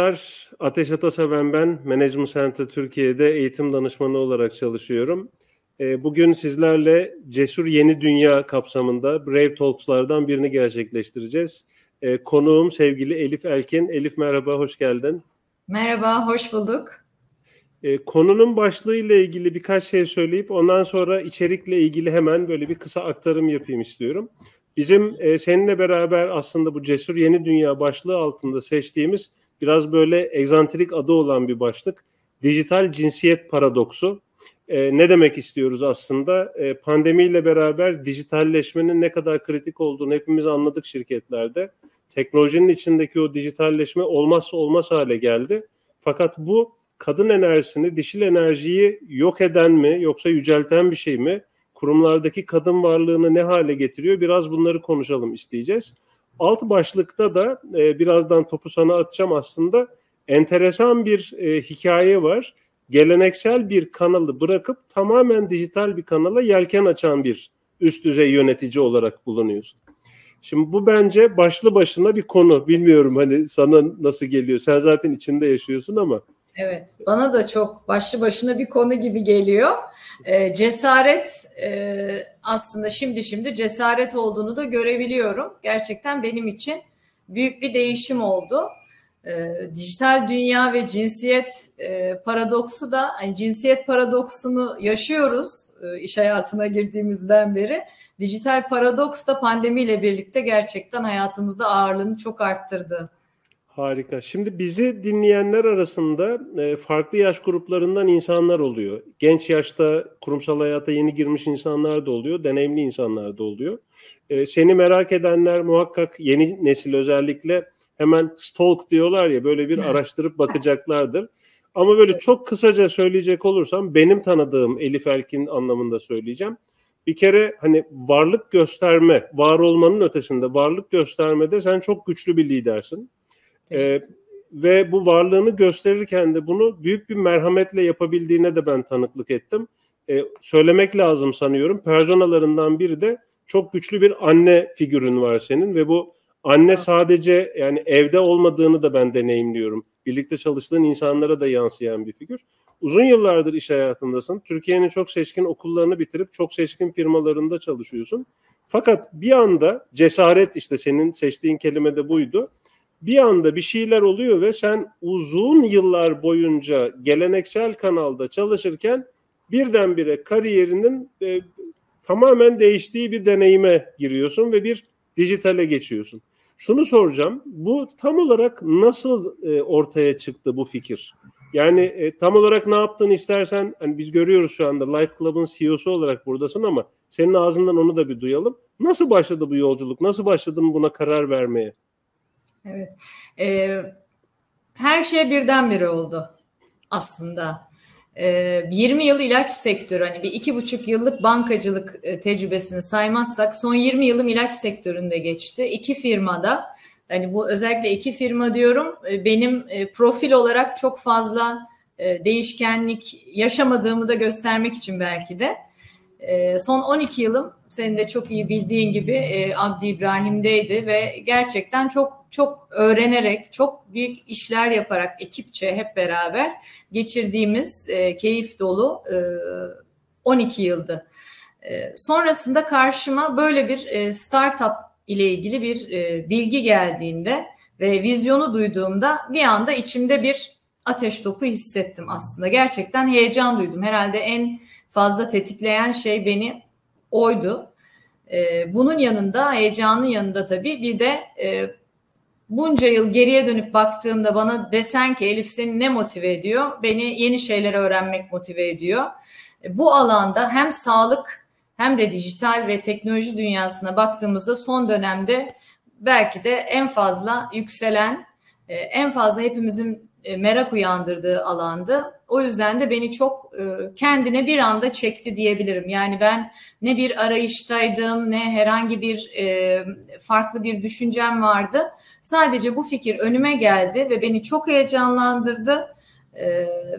Merhabalar, Ateş Ataseven ben. Management Center Türkiye'de eğitim danışmanı olarak çalışıyorum. Ee, bugün sizlerle Cesur Yeni Dünya kapsamında Brave Talks'lardan birini gerçekleştireceğiz. Ee, konuğum sevgili Elif Elkin. Elif merhaba, hoş geldin. Merhaba, hoş bulduk. Ee, konunun başlığıyla ilgili birkaç şey söyleyip ondan sonra içerikle ilgili hemen böyle bir kısa aktarım yapayım istiyorum. Bizim e, seninle beraber aslında bu Cesur Yeni Dünya başlığı altında seçtiğimiz biraz böyle egzantrik adı olan bir başlık. Dijital cinsiyet paradoksu. E, ne demek istiyoruz aslında? E, pandemiyle beraber dijitalleşmenin ne kadar kritik olduğunu hepimiz anladık şirketlerde. Teknolojinin içindeki o dijitalleşme olmazsa olmaz hale geldi. Fakat bu kadın enerjisini, dişil enerjiyi yok eden mi yoksa yücelten bir şey mi? Kurumlardaki kadın varlığını ne hale getiriyor? Biraz bunları konuşalım isteyeceğiz. Alt başlıkta da e, birazdan topu sana atacağım aslında. Enteresan bir e, hikaye var. Geleneksel bir kanalı bırakıp tamamen dijital bir kanala yelken açan bir üst düzey yönetici olarak bulunuyorsun. Şimdi bu bence başlı başına bir konu. Bilmiyorum hani sana nasıl geliyor. Sen zaten içinde yaşıyorsun ama. Evet, bana da çok başlı başına bir konu gibi geliyor. E, cesaret e, aslında şimdi şimdi cesaret olduğunu da görebiliyorum. Gerçekten benim için büyük bir değişim oldu. E, dijital dünya ve cinsiyet e, paradoksu da, yani cinsiyet paradoksunu yaşıyoruz e, iş hayatına girdiğimizden beri. Dijital paradoks da pandemiyle birlikte gerçekten hayatımızda ağırlığını çok arttırdı. Harika. Şimdi bizi dinleyenler arasında e, farklı yaş gruplarından insanlar oluyor. Genç yaşta kurumsal hayata yeni girmiş insanlar da oluyor, deneyimli insanlar da oluyor. E, seni merak edenler muhakkak yeni nesil özellikle hemen stalk diyorlar ya böyle bir araştırıp bakacaklardır. Ama böyle çok kısaca söyleyecek olursam benim tanıdığım Elif Elkin anlamında söyleyeceğim. Bir kere hani varlık gösterme, var olmanın ötesinde varlık göstermede sen çok güçlü bir lidersin ee, ve bu varlığını gösterirken de bunu büyük bir merhametle yapabildiğine de ben tanıklık ettim. Ee, söylemek lazım sanıyorum. Personalarından biri de çok güçlü bir anne figürün var senin ve bu anne sadece yani evde olmadığını da ben deneyimliyorum. Birlikte çalıştığın insanlara da yansıyan bir figür. Uzun yıllardır iş hayatındasın. Türkiye'nin çok seçkin okullarını bitirip çok seçkin firmalarında çalışıyorsun. Fakat bir anda cesaret işte senin seçtiğin kelime de buydu bir anda bir şeyler oluyor ve sen uzun yıllar boyunca geleneksel kanalda çalışırken birdenbire kariyerinin e, tamamen değiştiği bir deneyime giriyorsun ve bir dijitale geçiyorsun. Şunu soracağım, bu tam olarak nasıl e, ortaya çıktı bu fikir? Yani e, tam olarak ne yaptığını istersen, hani biz görüyoruz şu anda Life Club'ın CEO'su olarak buradasın ama senin ağzından onu da bir duyalım. Nasıl başladı bu yolculuk? Nasıl başladın buna karar vermeye? Evet. Ee, her şey birdenbire oldu aslında. Ee, 20 yıl ilaç sektörü hani bir iki buçuk yıllık bankacılık e, tecrübesini saymazsak son 20 yılım ilaç sektöründe geçti. İki firmada hani bu özellikle iki firma diyorum e, benim e, profil olarak çok fazla değişkenlik yaşamadığımı da göstermek için belki de. E, son 12 yılım senin de çok iyi bildiğin gibi e, Abdi İbrahim'deydi ve gerçekten çok çok öğrenerek, çok büyük işler yaparak ekipçe hep beraber geçirdiğimiz e, keyif dolu e, 12 yıldı. E, sonrasında karşıma böyle bir e, startup ile ilgili bir e, bilgi geldiğinde ve vizyonu duyduğumda bir anda içimde bir ateş topu hissettim aslında. Gerçekten heyecan duydum. Herhalde en fazla tetikleyen şey beni oydu. E, bunun yanında, heyecanın yanında tabii bir de e, bunca yıl geriye dönüp baktığımda bana desen ki Elif seni ne motive ediyor? Beni yeni şeyler öğrenmek motive ediyor. E, bu alanda hem sağlık hem de dijital ve teknoloji dünyasına baktığımızda son dönemde belki de en fazla yükselen, e, en fazla hepimizin e, merak uyandırdığı alandı. O yüzden de beni çok kendine bir anda çekti diyebilirim. Yani ben ne bir arayıştaydım ne herhangi bir farklı bir düşüncem vardı Sadece bu fikir önüme geldi ve beni çok heyecanlandırdı e,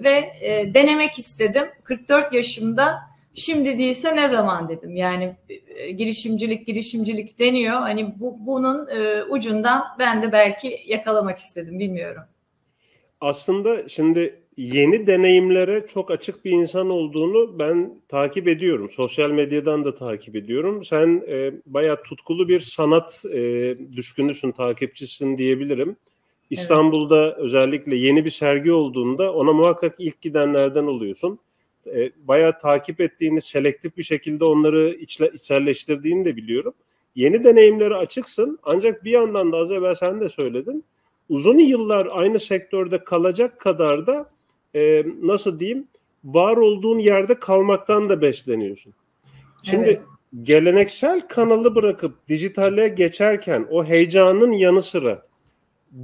ve e, denemek istedim. 44 yaşımda şimdi değilse ne zaman dedim. Yani e, girişimcilik girişimcilik deniyor. Hani bu bunun e, ucundan ben de belki yakalamak istedim bilmiyorum. aslında şimdi yeni deneyimlere çok açık bir insan olduğunu ben takip ediyorum. Sosyal medyadan da takip ediyorum. Sen e, bayağı tutkulu bir sanat e, düşkünüsün, takipçisin diyebilirim. İstanbul'da evet. özellikle yeni bir sergi olduğunda ona muhakkak ilk gidenlerden oluyorsun. E, bayağı takip ettiğini, selektif bir şekilde onları içle, içselleştirdiğini de biliyorum. Yeni deneyimlere açıksın ancak bir yandan da az evvel sen de söyledin. Uzun yıllar aynı sektörde kalacak kadar da e, nasıl diyeyim var olduğun yerde kalmaktan da besleniyorsun. Şimdi evet. geleneksel kanalı bırakıp dijitale geçerken o heyecanın yanı sıra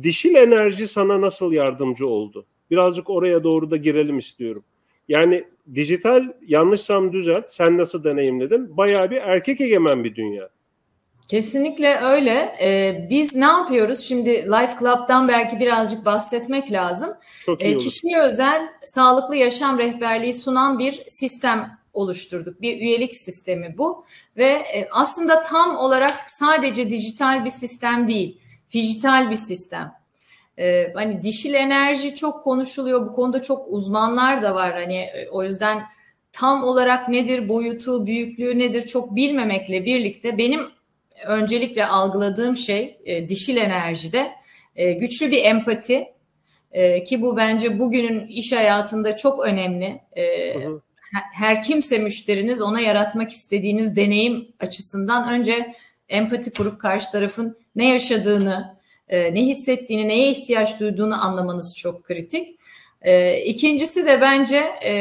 dişil enerji sana nasıl yardımcı oldu? Birazcık oraya doğru da girelim istiyorum. Yani dijital yanlışsam düzelt sen nasıl deneyimledin? Bayağı bir erkek egemen bir dünya. Kesinlikle öyle. Ee, biz ne yapıyoruz? Şimdi Life Club'dan belki birazcık bahsetmek lazım. Çok iyi ee, Kişiye özel sağlıklı yaşam rehberliği sunan bir sistem oluşturduk. Bir üyelik sistemi bu ve e, aslında tam olarak sadece dijital bir sistem değil, fijital bir sistem. Ee, hani dişil enerji çok konuşuluyor. Bu konuda çok uzmanlar da var. Hani e, o yüzden tam olarak nedir boyutu, büyüklüğü nedir çok bilmemekle birlikte benim öncelikle algıladığım şey e, dişil enerjide e, güçlü bir empati e, ki bu bence bugünün iş hayatında çok önemli. E, hı hı. Her kimse müşteriniz ona yaratmak istediğiniz deneyim açısından önce empati kurup karşı tarafın ne yaşadığını, e, ne hissettiğini, neye ihtiyaç duyduğunu anlamanız çok kritik. E, ikincisi de bence e,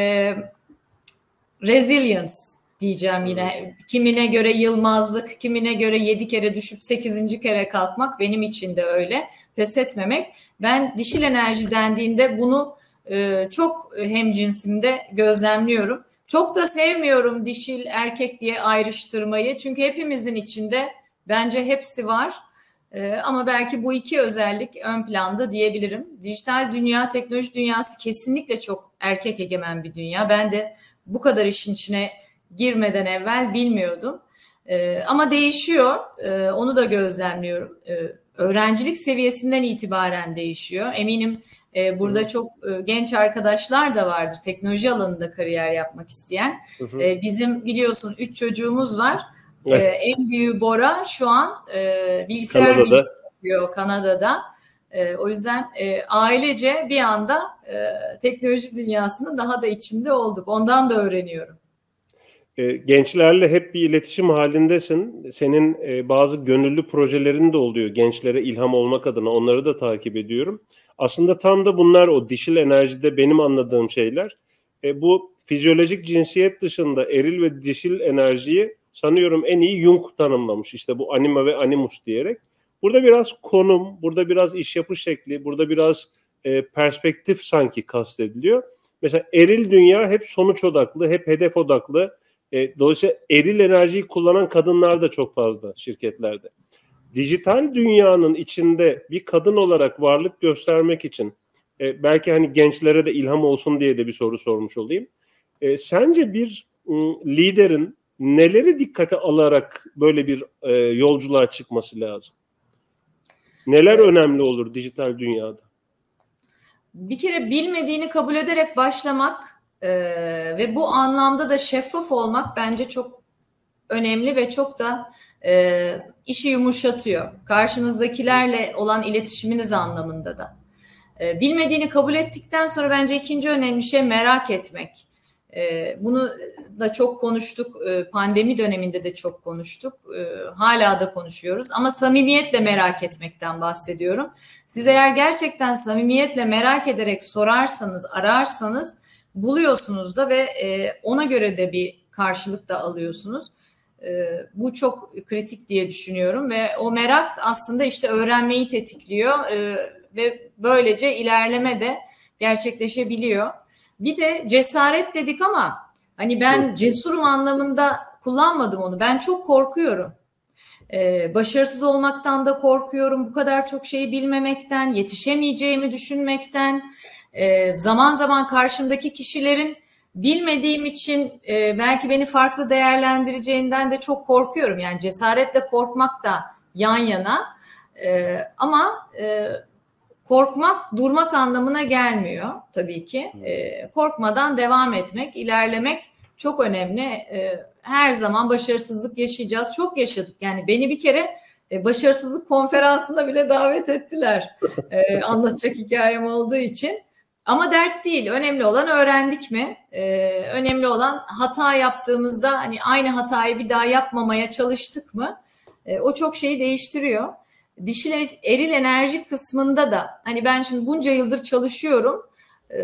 resilience diyeceğim yine. Kimine göre yılmazlık, kimine göre yedi kere düşüp sekizinci kere kalkmak benim için de öyle. Pes etmemek. Ben dişil enerji dendiğinde bunu e, çok hemcinsimde gözlemliyorum. Çok da sevmiyorum dişil erkek diye ayrıştırmayı. Çünkü hepimizin içinde bence hepsi var. E, ama belki bu iki özellik ön planda diyebilirim. Dijital dünya, teknoloji dünyası kesinlikle çok erkek egemen bir dünya. Ben de bu kadar işin içine girmeden evvel bilmiyordum. E, ama değişiyor. E, onu da gözlemliyorum. E, öğrencilik seviyesinden itibaren değişiyor. Eminim e, burada çok e, genç arkadaşlar da vardır teknoloji alanında kariyer yapmak isteyen. E, bizim biliyorsun üç çocuğumuz var. E, en büyüğü Bora şu an e, bilgisayar Kanada'da. yapıyor Kanada'da. E, o yüzden e, ailece bir anda e, teknoloji dünyasının daha da içinde olduk. Ondan da öğreniyorum. E, gençlerle hep bir iletişim halindesin. Senin e, bazı gönüllü projelerin de oluyor gençlere ilham olmak adına. Onları da takip ediyorum. Aslında tam da bunlar o dişil enerjide benim anladığım şeyler. E, bu fizyolojik cinsiyet dışında eril ve dişil enerjiyi sanıyorum en iyi Jung tanımlamış. İşte bu anima ve animus diyerek. Burada biraz konum, burada biraz iş yapış şekli, burada biraz e, perspektif sanki kastediliyor. Mesela eril dünya hep sonuç odaklı, hep hedef odaklı e, dolayısıyla eril enerjiyi kullanan kadınlar da çok fazla şirketlerde. Dijital dünyanın içinde bir kadın olarak varlık göstermek için e, belki hani gençlere de ilham olsun diye de bir soru sormuş olayım. E, sence bir m, liderin neleri dikkate alarak böyle bir e, yolculuğa çıkması lazım? Neler evet. önemli olur dijital dünyada? Bir kere bilmediğini kabul ederek başlamak ee, ve bu anlamda da şeffaf olmak bence çok önemli ve çok da e, işi yumuşatıyor. Karşınızdakilerle olan iletişiminiz anlamında da. E, bilmediğini kabul ettikten sonra bence ikinci önemli şey merak etmek. E, bunu da çok konuştuk. E, pandemi döneminde de çok konuştuk. E, hala da konuşuyoruz. Ama samimiyetle merak etmekten bahsediyorum. Siz eğer gerçekten samimiyetle merak ederek sorarsanız, ararsanız buluyorsunuz da ve e, ona göre de bir karşılık da alıyorsunuz. E, bu çok kritik diye düşünüyorum ve o merak aslında işte öğrenmeyi tetikliyor e, ve böylece ilerleme de gerçekleşebiliyor. Bir de cesaret dedik ama hani ben cesurum anlamında kullanmadım onu. Ben çok korkuyorum. Ee, başarısız olmaktan da korkuyorum. Bu kadar çok şeyi bilmemekten, yetişemeyeceğimi düşünmekten, e, zaman zaman karşımdaki kişilerin bilmediğim için e, belki beni farklı değerlendireceğinden de çok korkuyorum. Yani cesaretle korkmak da yan yana. E, ama e, korkmak durmak anlamına gelmiyor tabii ki. E, korkmadan devam etmek, ilerlemek çok önemli. E, her zaman başarısızlık yaşayacağız. Çok yaşadık. Yani beni bir kere e, başarısızlık konferansına bile davet ettiler. E, anlatacak hikayem olduğu için. Ama dert değil. Önemli olan öğrendik mi? E, önemli olan hata yaptığımızda hani aynı hatayı bir daha yapmamaya çalıştık mı? E, o çok şeyi değiştiriyor. Dişil eril enerji kısmında da hani ben şimdi bunca yıldır çalışıyorum. E,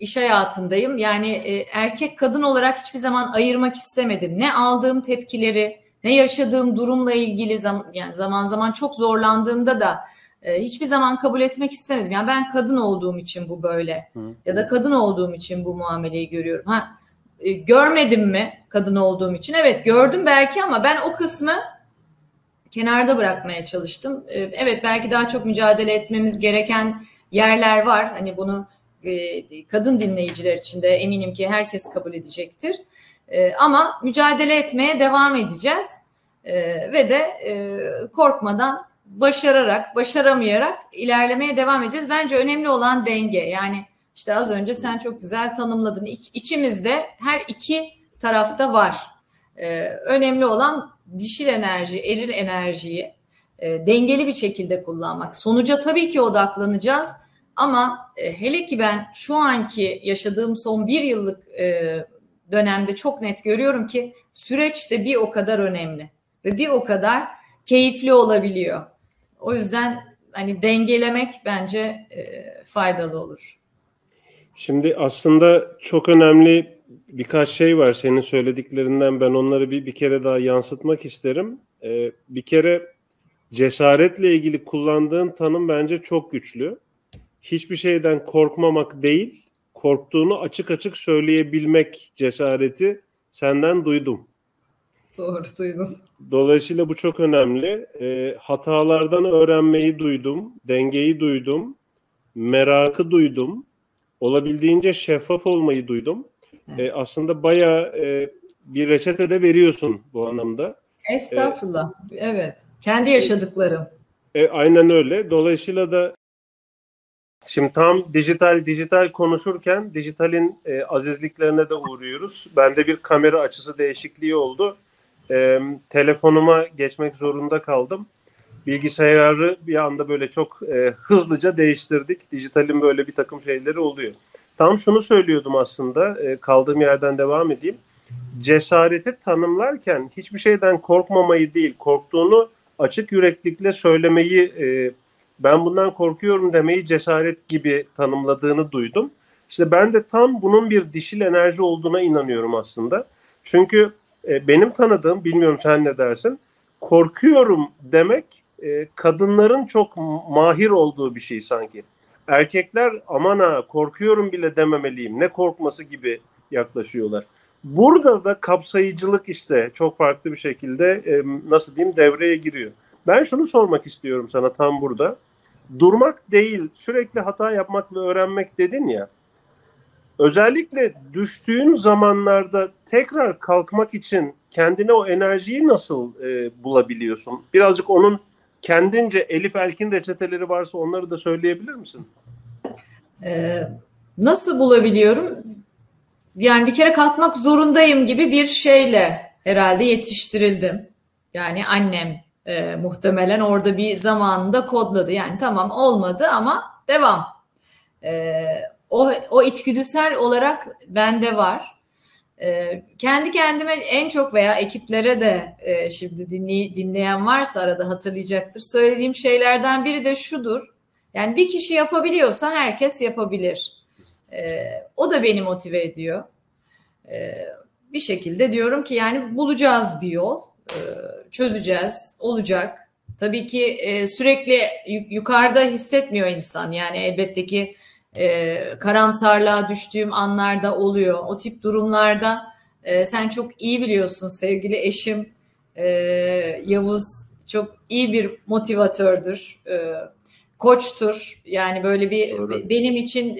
iş hayatındayım. Yani e, erkek kadın olarak hiçbir zaman ayırmak istemedim. Ne aldığım tepkileri, ne yaşadığım durumla ilgili zaman yani zaman zaman çok zorlandığımda da e, hiçbir zaman kabul etmek istemedim. Yani ben kadın olduğum için bu böyle Hı. ya da kadın olduğum için bu muameleyi görüyorum. Ha e, görmedim mi kadın olduğum için? Evet gördüm belki ama ben o kısmı kenarda bırakmaya çalıştım. E, evet belki daha çok mücadele etmemiz gereken yerler var. Hani bunu e, kadın dinleyiciler için de eminim ki herkes kabul edecektir. E, ama mücadele etmeye devam edeceğiz e, ve de korkmadan başararak, başaramayarak ilerlemeye devam edeceğiz. Bence önemli olan denge. Yani işte az önce sen çok güzel tanımladın. İç, içimizde her iki tarafta var. önemli olan dişil enerji, eril enerjiyi dengeli bir şekilde kullanmak. Sonuca tabii ki odaklanacağız ama e, hele ki ben şu anki yaşadığım son bir yıllık e, dönemde çok net görüyorum ki süreç de bir o kadar önemli ve bir o kadar keyifli olabiliyor. O yüzden hani dengelemek bence e, faydalı olur. Şimdi aslında çok önemli birkaç şey var senin söylediklerinden ben onları bir bir kere daha yansıtmak isterim. Ee, bir kere cesaretle ilgili kullandığın tanım bence çok güçlü hiçbir şeyden korkmamak değil, korktuğunu açık açık söyleyebilmek cesareti senden duydum. Doğru duydum. Dolayısıyla bu çok önemli. E, hatalardan öğrenmeyi duydum, dengeyi duydum, merakı duydum, olabildiğince şeffaf olmayı duydum. E, aslında bayağı e, bir reçete de veriyorsun bu anlamda. Estağfurullah. E, evet. Kendi yaşadıklarım. E, aynen öyle. Dolayısıyla da Şimdi tam dijital dijital konuşurken dijitalin e, azizliklerine de uğruyoruz. Bende bir kamera açısı değişikliği oldu. E, telefonuma geçmek zorunda kaldım. Bilgisayarı bir anda böyle çok e, hızlıca değiştirdik. Dijitalin böyle bir takım şeyleri oluyor. Tam şunu söylüyordum aslında. E, kaldığım yerden devam edeyim. Cesareti tanımlarken hiçbir şeyden korkmamayı değil, korktuğunu açık yüreklikle söylemeyi e, ben bundan korkuyorum demeyi cesaret gibi tanımladığını duydum. İşte ben de tam bunun bir dişil enerji olduğuna inanıyorum aslında. Çünkü e, benim tanıdığım, bilmiyorum sen ne dersin, korkuyorum demek e, kadınların çok mahir olduğu bir şey sanki. Erkekler aman ha korkuyorum bile dememeliyim, ne korkması gibi yaklaşıyorlar. Burada da kapsayıcılık işte çok farklı bir şekilde e, nasıl diyeyim devreye giriyor. Ben şunu sormak istiyorum sana tam burada durmak değil, sürekli hata yapmak ve öğrenmek dedin ya. Özellikle düştüğün zamanlarda tekrar kalkmak için kendine o enerjiyi nasıl e, bulabiliyorsun? Birazcık onun kendince Elif Elkin reçeteleri varsa onları da söyleyebilir misin? Ee, nasıl bulabiliyorum? Yani bir kere kalkmak zorundayım gibi bir şeyle herhalde yetiştirildim. Yani annem, e, muhtemelen orada bir zamanında kodladı. Yani tamam olmadı ama devam. E, o, o içgüdüsel olarak bende var. E, kendi kendime en çok veya ekiplere de e, şimdi dinley, dinleyen varsa arada hatırlayacaktır. Söylediğim şeylerden biri de şudur. Yani bir kişi yapabiliyorsa herkes yapabilir. E, o da beni motive ediyor. E, bir şekilde diyorum ki yani bulacağız bir yol. E, çözeceğiz, olacak. Tabii ki e, sürekli yukarıda hissetmiyor insan. Yani elbette ki e, karamsarlığa düştüğüm anlarda oluyor. O tip durumlarda sen çok iyi biliyorsun sevgili eşim Yavuz çok iyi bir motivatördür. koçtur. Yani böyle bir Doğru. benim için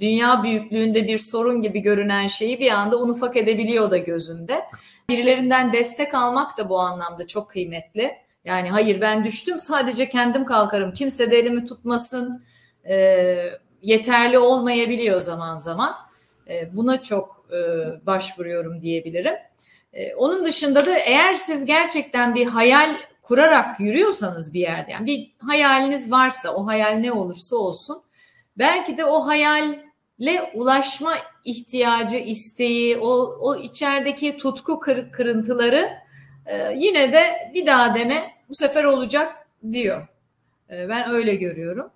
dünya büyüklüğünde bir sorun gibi görünen şeyi bir anda un ufak edebiliyor da gözünde. Birilerinden destek almak da bu anlamda çok kıymetli. Yani hayır ben düştüm sadece kendim kalkarım. Kimse de elimi tutmasın. E, yeterli olmayabiliyor zaman zaman. E, buna çok e, başvuruyorum diyebilirim. E, onun dışında da eğer siz gerçekten bir hayal kurarak yürüyorsanız bir yerde yani bir hayaliniz varsa o hayal ne olursa olsun belki de o hayalle ulaşma ihtiyacı, isteği, o, o içerideki tutku kır, kırıntıları yine de bir daha dene bu sefer olacak diyor. Ben öyle görüyorum.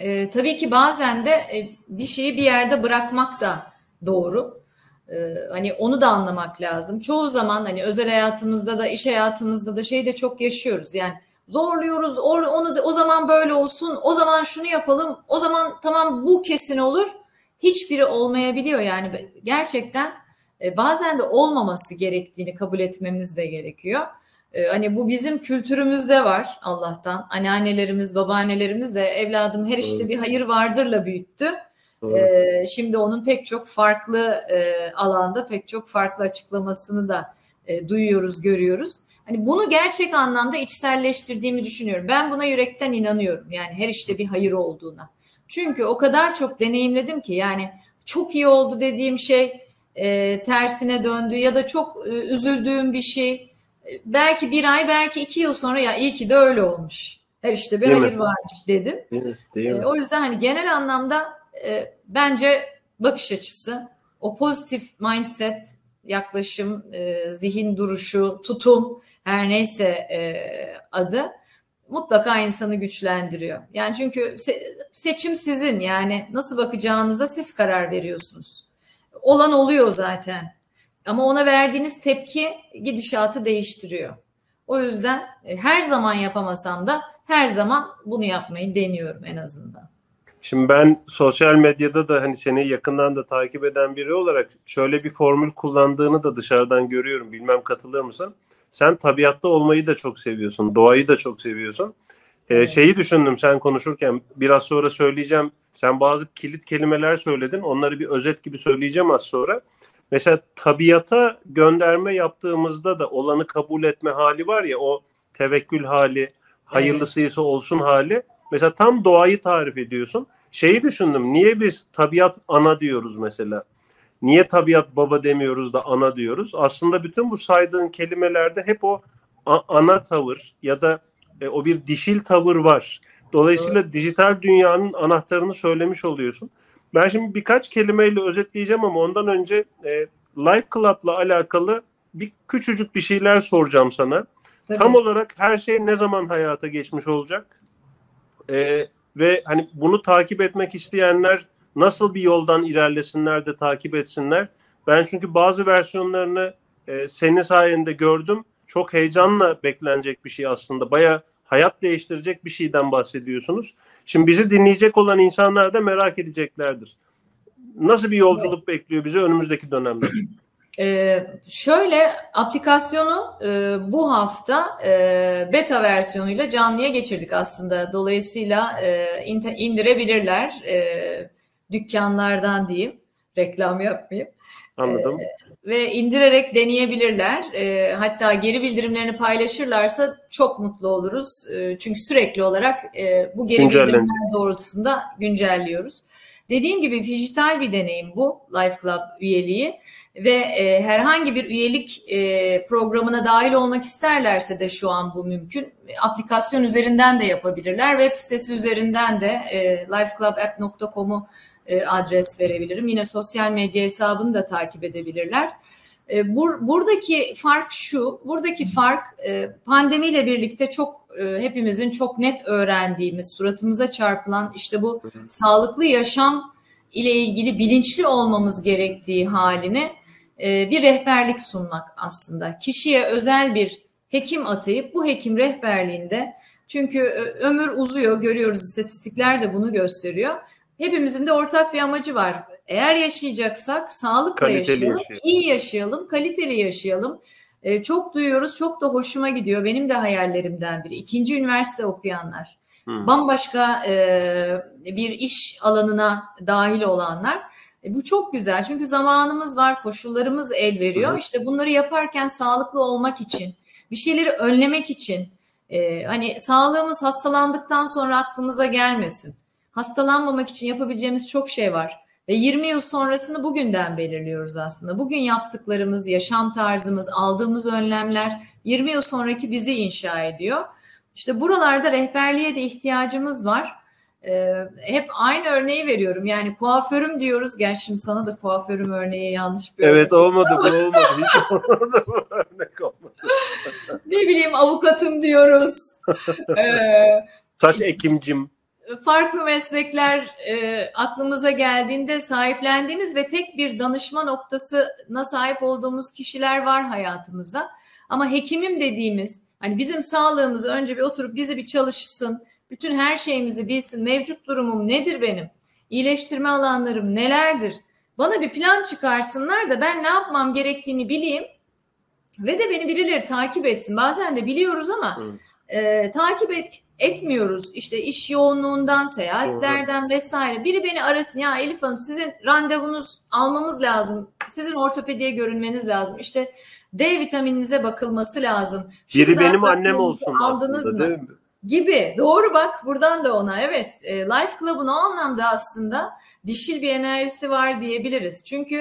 E, tabii ki bazen de e, bir şeyi bir yerde bırakmak da doğru. E, hani onu da anlamak lazım. Çoğu zaman hani özel hayatımızda da iş hayatımızda da şey de çok yaşıyoruz. Yani zorluyoruz. Onu da, o zaman böyle olsun. O zaman şunu yapalım. O zaman tamam bu kesin olur. Hiçbiri olmayabiliyor yani gerçekten e, bazen de olmaması gerektiğini kabul etmemiz de gerekiyor. E, hani bu bizim kültürümüzde var Allah'tan. Anneannelerimiz, babaannelerimiz de evladım her işte bir hayır vardırla büyüttü. E, şimdi onun pek çok farklı alanda pek çok farklı açıklamasını da duyuyoruz, görüyoruz. Hani bunu gerçek anlamda içselleştirdiğimi düşünüyorum. Ben buna yürekten inanıyorum. Yani her işte bir hayır olduğuna. Çünkü o kadar çok deneyimledim ki yani çok iyi oldu dediğim şey e, tersine döndü ya da çok e, üzüldüğüm bir şey belki bir ay belki iki yıl sonra ya iyi ki de öyle olmuş. Her işte bir Değil hayır mi? varmış dedim. Değil? Değil mi? E, o yüzden hani genel anlamda e, bence bakış açısı o pozitif mindset yaklaşım, e, zihin duruşu, tutum her neyse e, adı mutlaka insanı güçlendiriyor. Yani çünkü se- seçim sizin yani nasıl bakacağınıza siz karar veriyorsunuz. Olan oluyor zaten. Ama ona verdiğiniz tepki gidişatı değiştiriyor. O yüzden e, her zaman yapamasam da her zaman bunu yapmayı deniyorum en azından. Şimdi ben sosyal medyada da hani seni yakından da takip eden biri olarak şöyle bir formül kullandığını da dışarıdan görüyorum. Bilmem katılır mısın? Sen tabiatta olmayı da çok seviyorsun. Doğayı da çok seviyorsun. Ee, şeyi düşündüm sen konuşurken biraz sonra söyleyeceğim. Sen bazı kilit kelimeler söyledin. Onları bir özet gibi söyleyeceğim az sonra. Mesela tabiata gönderme yaptığımızda da olanı kabul etme hali var ya o tevekkül hali, hayırlısıysa olsun hali. Mesela tam doğayı tarif ediyorsun. Şeyi düşündüm. Niye biz tabiat ana diyoruz mesela? Niye tabiat baba demiyoruz da ana diyoruz? Aslında bütün bu saydığın kelimelerde hep o ana tavır ya da e, o bir dişil tavır var. Dolayısıyla evet. dijital dünyanın anahtarını söylemiş oluyorsun. Ben şimdi birkaç kelimeyle özetleyeceğim ama ondan önce e, Life Club'la alakalı bir küçücük bir şeyler soracağım sana. Tabii. Tam olarak her şey ne zaman hayata geçmiş olacak? E, ve hani bunu takip etmek isteyenler nasıl bir yoldan ilerlesinler de takip etsinler. Ben çünkü bazı versiyonlarını e, senin sayende gördüm. Çok heyecanla beklenecek bir şey aslında. Baya hayat değiştirecek bir şeyden bahsediyorsunuz. Şimdi bizi dinleyecek olan insanlar da merak edeceklerdir. Nasıl bir yolculuk evet. bekliyor bizi önümüzdeki dönemde? Ee, şöyle aplikasyonu e, bu hafta e, beta versiyonuyla canlıya geçirdik aslında. Dolayısıyla e, indirebilirler e, dükkanlardan diyeyim. Reklam yapmayayım. Anladım. E, ve indirerek deneyebilirler. E, hatta geri bildirimlerini paylaşırlarsa çok mutlu oluruz. E, çünkü sürekli olarak e, bu geri bildirimler doğrultusunda güncelliyoruz. Dediğim gibi dijital bir deneyim bu Life Club üyeliği ve e, herhangi bir üyelik e, programına dahil olmak isterlerse de şu an bu mümkün. Aplikasyon üzerinden de yapabilirler. Web sitesi üzerinden de e, lifeclubapp.com'u e, adres verebilirim. Yine sosyal medya hesabını da takip edebilirler. E, bur, buradaki fark şu, buradaki fark e, pandemiyle birlikte çok hepimizin çok net öğrendiğimiz, suratımıza çarpılan işte bu sağlıklı yaşam ile ilgili bilinçli olmamız gerektiği haline bir rehberlik sunmak aslında. Kişiye özel bir hekim atayıp bu hekim rehberliğinde çünkü ömür uzuyor görüyoruz istatistikler de bunu gösteriyor hepimizin de ortak bir amacı var. Eğer yaşayacaksak sağlıkla kaliteli yaşayalım, yaşayalım, iyi yaşayalım, kaliteli yaşayalım. Ee, çok duyuyoruz, çok da hoşuma gidiyor. Benim de hayallerimden biri. İkinci üniversite okuyanlar, hmm. bambaşka e, bir iş alanına dahil olanlar. E, bu çok güzel çünkü zamanımız var, koşullarımız el veriyor. Hmm. İşte bunları yaparken sağlıklı olmak için, bir şeyleri önlemek için, E, hani sağlığımız hastalandıktan sonra aklımıza gelmesin. Hastalanmamak için yapabileceğimiz çok şey var. Ve 20 yıl sonrasını bugünden belirliyoruz aslında. Bugün yaptıklarımız, yaşam tarzımız, aldığımız önlemler 20 yıl sonraki bizi inşa ediyor. İşte buralarda rehberliğe de ihtiyacımız var. Ee, hep aynı örneği veriyorum. Yani kuaförüm diyoruz. Gerçi şimdi sana da kuaförüm örneği yanlış bir Evet olmadı bu olmadı. Hiç olmadı bu örnek olmadı. ne bileyim avukatım diyoruz. ee, Saç ekimcim farklı meslekler e, aklımıza geldiğinde sahiplendiğimiz ve tek bir danışma noktasına sahip olduğumuz kişiler var hayatımızda. Ama hekimim dediğimiz hani bizim sağlığımızı önce bir oturup bizi bir çalışsın, bütün her şeyimizi bilsin, mevcut durumum nedir benim, iyileştirme alanlarım nelerdir, bana bir plan çıkarsınlar da ben ne yapmam gerektiğini bileyim ve de beni birileri takip etsin. Bazen de biliyoruz ama e, takip et, etmiyoruz. İşte iş yoğunluğundan, seyahatlerden Doğru. vesaire. Biri beni arasın ya Elif Hanım sizin randevunuz almamız lazım. Sizin ortopediye görünmeniz lazım. İşte D vitamininize bakılması lazım. Şunu Biri benim annem olsun aldınız aslında, mı? Değil mi? Gibi. Doğru bak buradan da ona evet. E, Life Club'un o anlamda aslında dişil bir enerjisi var diyebiliriz. Çünkü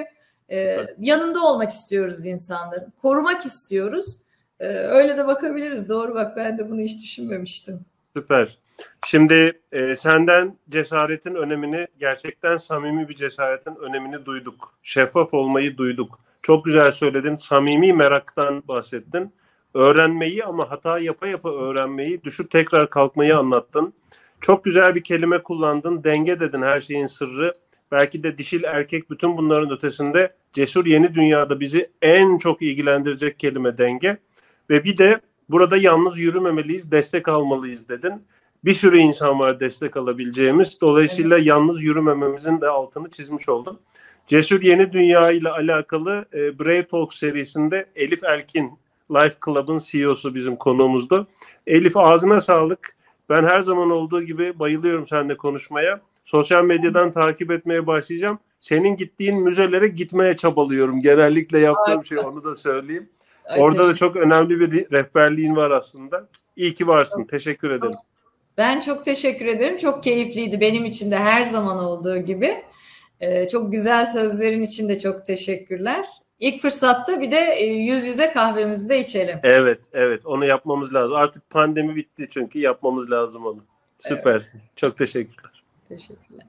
e, evet. yanında olmak istiyoruz insanların. Korumak istiyoruz. E, öyle de bakabiliriz. Doğru bak ben de bunu hiç düşünmemiştim. Süper. Şimdi e, senden cesaretin önemini, gerçekten samimi bir cesaretin önemini duyduk. Şeffaf olmayı duyduk. Çok güzel söyledin. Samimi meraktan bahsettin. Öğrenmeyi ama hata yapa yapa öğrenmeyi, düşüp tekrar kalkmayı anlattın. Çok güzel bir kelime kullandın. Denge dedin her şeyin sırrı. Belki de dişil erkek bütün bunların ötesinde cesur yeni dünyada bizi en çok ilgilendirecek kelime denge. Ve bir de Burada yalnız yürümemeliyiz, destek almalıyız dedin. Bir sürü insan var destek alabileceğimiz. Dolayısıyla evet. yalnız yürümememizin de altını çizmiş oldum. Cesur Yeni Dünya ile alakalı e, Brave Talk serisinde Elif Elkin, Life Club'ın CEO'su bizim konuğumuzdu. Elif ağzına sağlık. Ben her zaman olduğu gibi bayılıyorum seninle konuşmaya. Sosyal medyadan takip etmeye başlayacağım. Senin gittiğin müzelere gitmeye çabalıyorum. Genellikle yaptığım Harika. şey onu da söyleyeyim. Orada da çok önemli bir rehberliğin var aslında. İyi ki varsın. Teşekkür ederim. Ben çok teşekkür ederim. Çok keyifliydi benim için de her zaman olduğu gibi. Ee, çok güzel sözlerin için de çok teşekkürler. İlk fırsatta bir de e, yüz yüze kahvemizi de içelim. Evet, evet. Onu yapmamız lazım. Artık pandemi bitti çünkü yapmamız lazım onu. Süpersin. Evet. Çok teşekkürler. Teşekkürler.